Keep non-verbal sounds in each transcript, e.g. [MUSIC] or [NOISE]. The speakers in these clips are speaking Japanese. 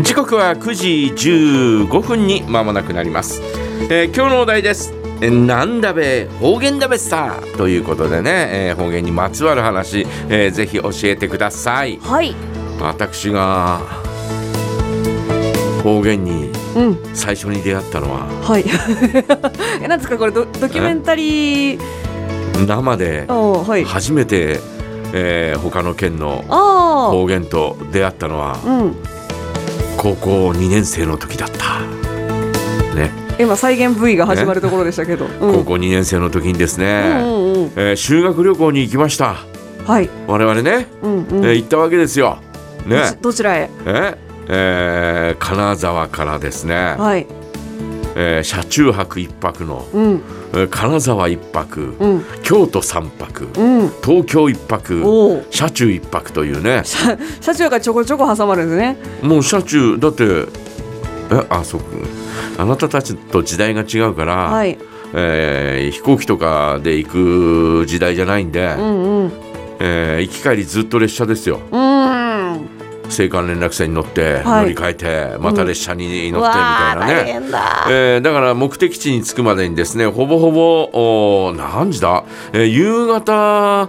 時刻は9時15分に間もなくなります、えー今日のお題ですえーなんだべ方言だべさということでね、えー方言にまつわる話、えーぜひ教えてくださいはい。私が方言にうん。最初に出会ったのははい。[LAUGHS] え、なんですかこれドドキュメンタリー？生で。初めて、えー他の県のあ方言と出会ったのはあ。うん。高校2年生の時だったね今再現 V が始まるところでしたけど。うん高校2年生の時にですうんね、うんうん。えー修学旅行に行きましたはい。我々ね、うんうん。えー行ったわけですよねどちどちらへ？ええー金沢からですね、はい。えー車中泊一泊の、うんえー金沢一泊、うん京都三泊、うん。東京一泊おお。車中一泊というね車車中がちょこちょこ挟まるんですね。もう車中だってえあそうあなたたちと時代が違うから、はい。えー飛行機とかで行く時代じゃないんで、うんうん。えー行き帰りずっと列車ですようん。青函連絡船に乗って、はい乗り換えてまた列車に乗ってみたいなね、変だ。えーだから目的地に着くまでにですねほぼほぼおー何時だ、えー夕方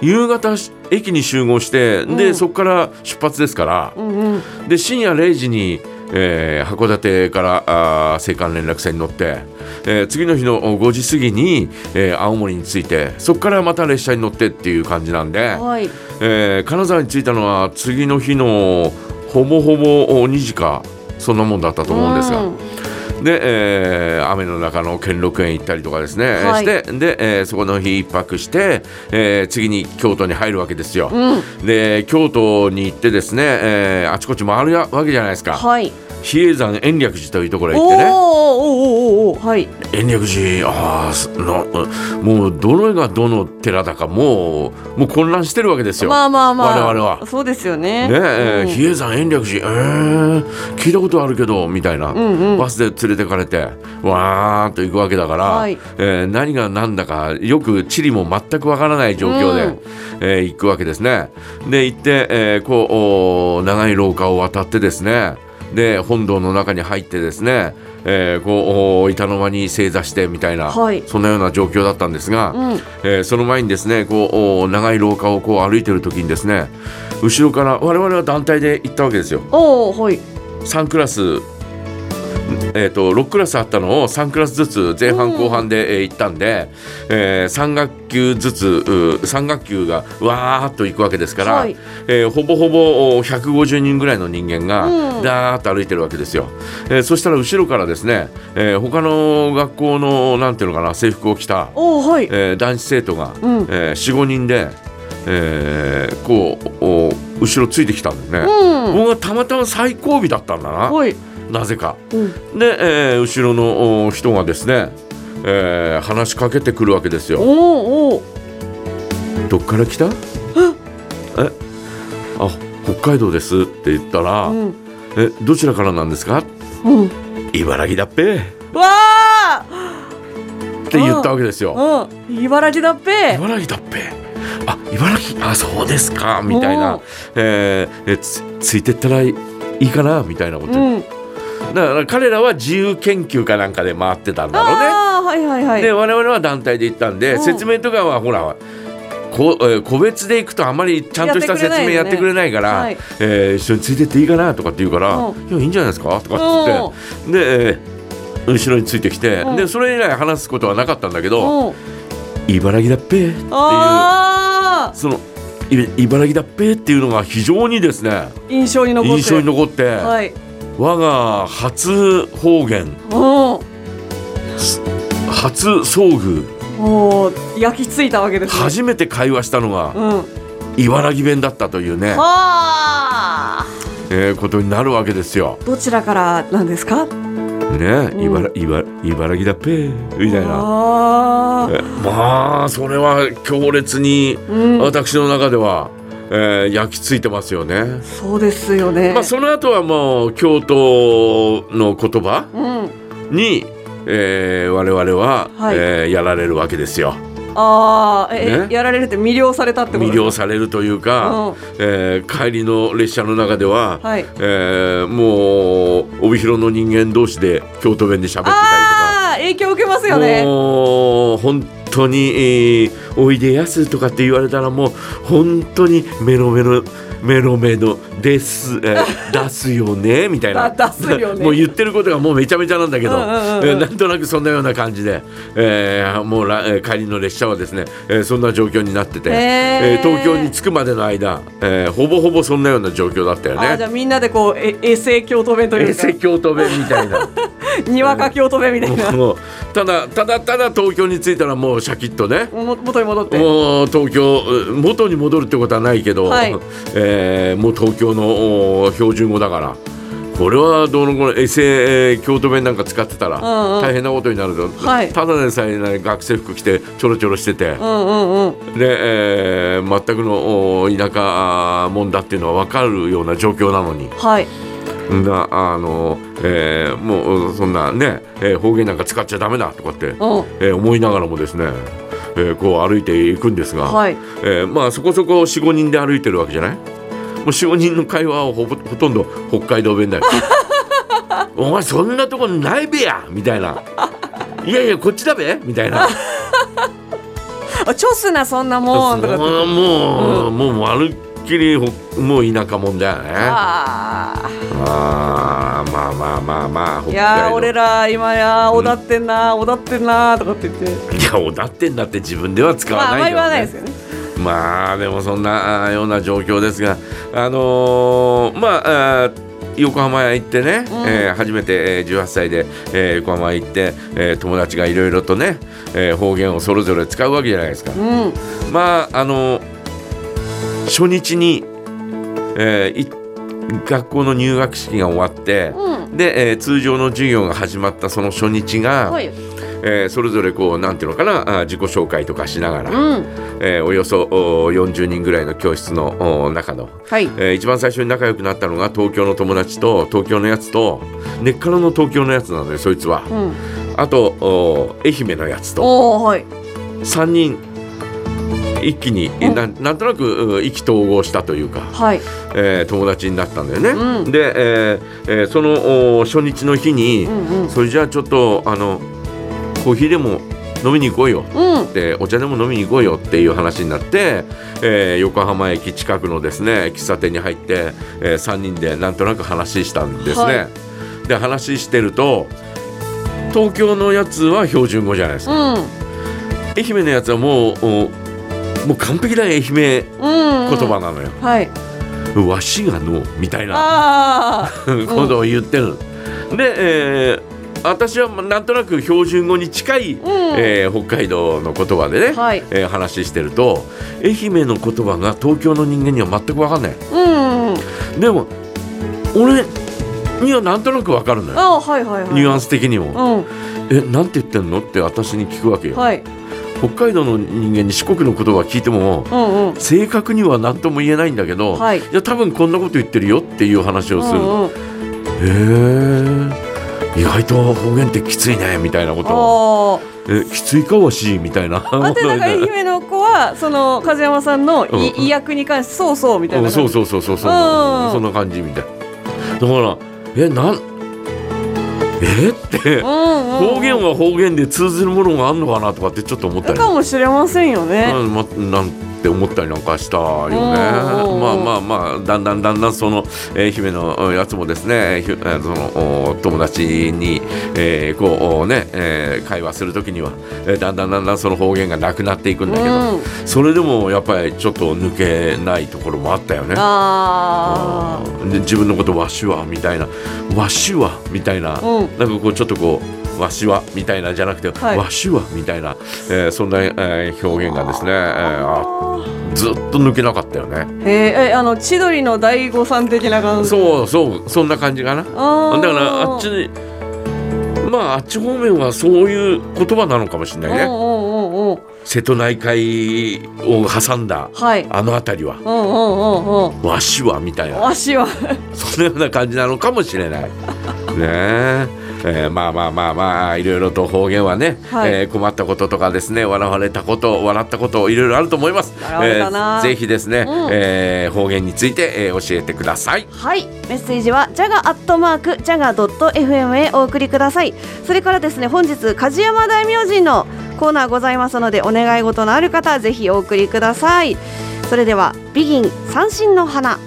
夕方駅に集合して、でうんそこから出発ですから、うんうん。で深夜0時に、えー函館からあー青函連絡船に乗って、えー次の日のお5時過ぎに、えー青森に着いてそこからまた列車に乗ってっていう感じなんで、はい。えー金沢に着いたのは次の日のほぼほぼお2時かそんなもんだったと思うんですが。うんで、えー雨の中の兼六園行ったりとかですね、はいしてで、えーそこの日一泊して、えー次に京都に入るわけですよ。うん。で京都に行ってですね、えーあちこち回るわけじゃないですか。はい。比叡山延暦寺というところへお行ってねはい。延暦寺あーすなもうどれがどの寺だかもうもう混乱してるわけですよ。まあまあまあ。我々はそうですよね。ねえーうん比叡山延暦寺えー、聞いたことあるけどみたいな、んうんバスで連れてかれてわーっと行くわけだから、はいえー何が何だかよく地理も全くわからない状況で、うんえー行くわけですね。で行って、えーこう長い廊下を渡ってですねで本堂の中に入ってですね、えーこう板の間に正座してみたいな、はいそんなような状況だったんですが、うん。えーその前にですねこうお長い廊下をこう歩いてる時にですね後ろから我々は団体で行ったわけですよおおはい。3クラス、えー、と6クラスあったのを3クラスずつ前半後半で、えー行ったんで、え3学級ずつ3学級がわーっと行くわけですから、はい。えーほぼほぼお150人ぐらいの人間がうん。ダーッと歩いてるわけですよ、えーそしたら後ろからですね、えー他の学校のなんていうのかな制服を着たはい。えー男子生徒が、うん。えー、45人で、えーこうお後ろついてきたんですね、うん。僕はたまたま最後尾だったんだな。はい。なぜかうん。で、えー後ろのお人がですね、えー話しかけてくるわけですよおおどっから来た？え？あ北海道ですって言ったら、うん。えどちらからなんですか？うん。茨城だっぺっわあ。て言ったわけですようん。茨城だっぺ。茨城だっぺあ茨城あそうですかみたいなお、えーえつついてったらいいかなみたいなこと、うん。だから彼らは自由研究かなんかで回ってたんだろうねはいはいはい。で我々は団体で行ったんで、うん説明とかはほらこえー個別で行くとあまりちゃんとした説明やってくれないからはいえー一緒についてっていいかなとかって言うから「ういやいいんじゃないですか?」とかって言ってで、えー後ろについてきて、うんでそれ以来話すことはなかったんだけどうん。「茨城だっぺ」っていう。そのい茨城だっぺっていうのが非常にですね印象に残って。印象に残って、はい。我が初方言うん。初遭遇おお焼き付いたわけですね。初めて会話したのがうん。茨城弁だったというね、はあ。えーことになるわけですよ。どちらからなんですか？ね、茨茨茨城だっぺみたいな。まあそれは強烈にうん。私の中では、えー焼き付いてますよね。そうですよね。まあその後はもう京都の言葉うん。に、えー我々は、はいえーやられるわけですよ。ああ、え、ねやられるって魅了されたってこと魅了されるというか、えー帰りの列車の中では、はいえーもう帯広の人間同士で京都弁で喋ってたりとか。影響受けますよね。もう本当に、えーおいでやすとかって言われたらもう本当にメロメロメロメロです、えー出すよね [LAUGHS] みたいなだ出すよねもう言ってることがもうめちゃめちゃなんだけど、うんうんえーなんとなくそんなような感じで、えーもうら、えー帰りの列車はですね、えーそんな状況になってて、えー東京に着くまでの間、えーほぼほぼそんなような状況だったよね。じゃあみんなでこうえ衛星京都弁というかえー説教と弁みたいな。[LAUGHS] にわか京都弁みたいな。もうただただただ東京に着いたらもうシャキッとね。も元に戻って。もう東京元に戻るってことはないけど、はい。えーもう東京のお標準語だから。これはどうのこのエセ、えー京都弁なんか使ってたらうんうん。大変なことになると、はい。ただでさえ、ね、学生服着てちょろちょろしてて、うんうんうん。で、えー全くのお田舎もんだっていうのは分かるような状況なのに。はいなあの、えーもうそんなね、えー方言なんか使っちゃダメだとかって、うんえー思いながらもですね、えーこう歩いていくんですが、はい。えーまあそこそこ45人で歩いてるわけじゃない？もう45人の会話はほぼほとんど北海道弁だよ。[LAUGHS] お前そんなとこないべや！みたいな。いやいやこっちだべ？みたいな。[LAUGHS] あチョスなそんなもんとかもうもう、もうまるっきりほもう田舎もんだよねああーまあまあまあまあいや俺ら今やおだってんなおだってんなとかって言って。いやおだってんだって自分では使わまああんまりないけど、ね言わないですよね。まあでもそんなような状況ですがあのーまあ横浜へ行ってね、うん。えー初めて、えー18歳で、えー横浜へ行って、えー友達がいろいろとね、えー方言をそれぞれ使うわけじゃないですか。うん。まああの初日に、えーい学校の入学式が終わって、うん。で、えー通常の授業が始まったその初日が、はい。えーそれぞれこうなんていうのかな自己紹介とかしながら、うん。えーおよそお40人ぐらいの教室のお中の、はい。えー一番最初に仲良くなったのが東京の友達と東京のやつと根っからの東京のやつなのよそいつは。うん。あとお愛媛のやつと。はい。3人一気に、うん。ななんとなくう意気投合したというか、はい。えー友達になったんだよね。うん。で、えーえーそのお初日の日に、うんうん。それじゃあちょっとあのコーヒーでも飲みに行こうよ。うん。でお茶でも飲みに行こうよっていう話になって、えー横浜駅近くのですね喫茶店に入って、え3人でなんとなく話したんですね。はい。で話してると東京のやつは標準語じゃないですか、うん。愛媛のやつはもうおもう完璧な愛媛言うん。葉なのよ。はい。わしがのみたいなあ [LAUGHS] ことを言ってる。で、えー私はなんとなく標準語に近い、ん。えー北海道の言葉でね、はい。えー話してると愛媛の言葉が東京の人間には全く分かんない。あうんでも俺にはなんとなく分かるのよ。あはいはいはい。ニュアンス的にも。う「えなんて言ってんの?」って私に聞くわけよ、んはい北海道の人間に四国の言葉聞いてもうんうん。正確には何とも言えないんだけど、はい。や多分こんなこと言ってるよっていう話をする、うんうん。へえ。意外と方言ってきついねみたいなことを。あえきついかわしみたいな。ああでなんか [LAUGHS] 愛媛の子はその風山さんの意訳に関してそうそうみたいなうんそうそうそうそうそううん。そんな感じみたい。だからえなんえって。方言は方言で通ずるものがあるのかなとかってちょっと思ったり。かもしれませんよね。うんま、なんて思ったりなんかしたよね。まあまあまあだんだんだんだんその、えー、姫のやつもですねそのお友達に、えーこうね、えー会話するときには、えーだんだんだんだんその方言がなくなっていくんだけど、うん。それでもやっぱりちょっと抜けないところもあったよね。あうん。で自分のことわしはみたいなわしはみたいな、うん。なんかこうちょっとこうわしはみたいなじゃなくて、はいわしはみたいな、えーそんな、えー表現がですね、えーずっと抜けなかったよね。へええあの千鳥の大悟さん的な感じ？そうそうそんな感じかな。だからあっちにまああっち方面はそういう言葉なのかもしれないね。瀬戸内海を挟んだはいあの辺りはうんうんうんうんわしはみたいなわしは [LAUGHS] そんなような感じなのかもしれない。ねえ。えーまあまあまあまあいろいろと方言はね、はい。えー困ったこととかですね笑われたこと笑ったこといろいろあると思います。えーぜひですね、うん。えー方言について、えー教えてください。はい。メッセージはジャガアットマークジャガドット FM へお送りください。それからですね本日梶山大明神のコーナーございますのでお願い事のある方はぜひお送りください。それではビギン三振の花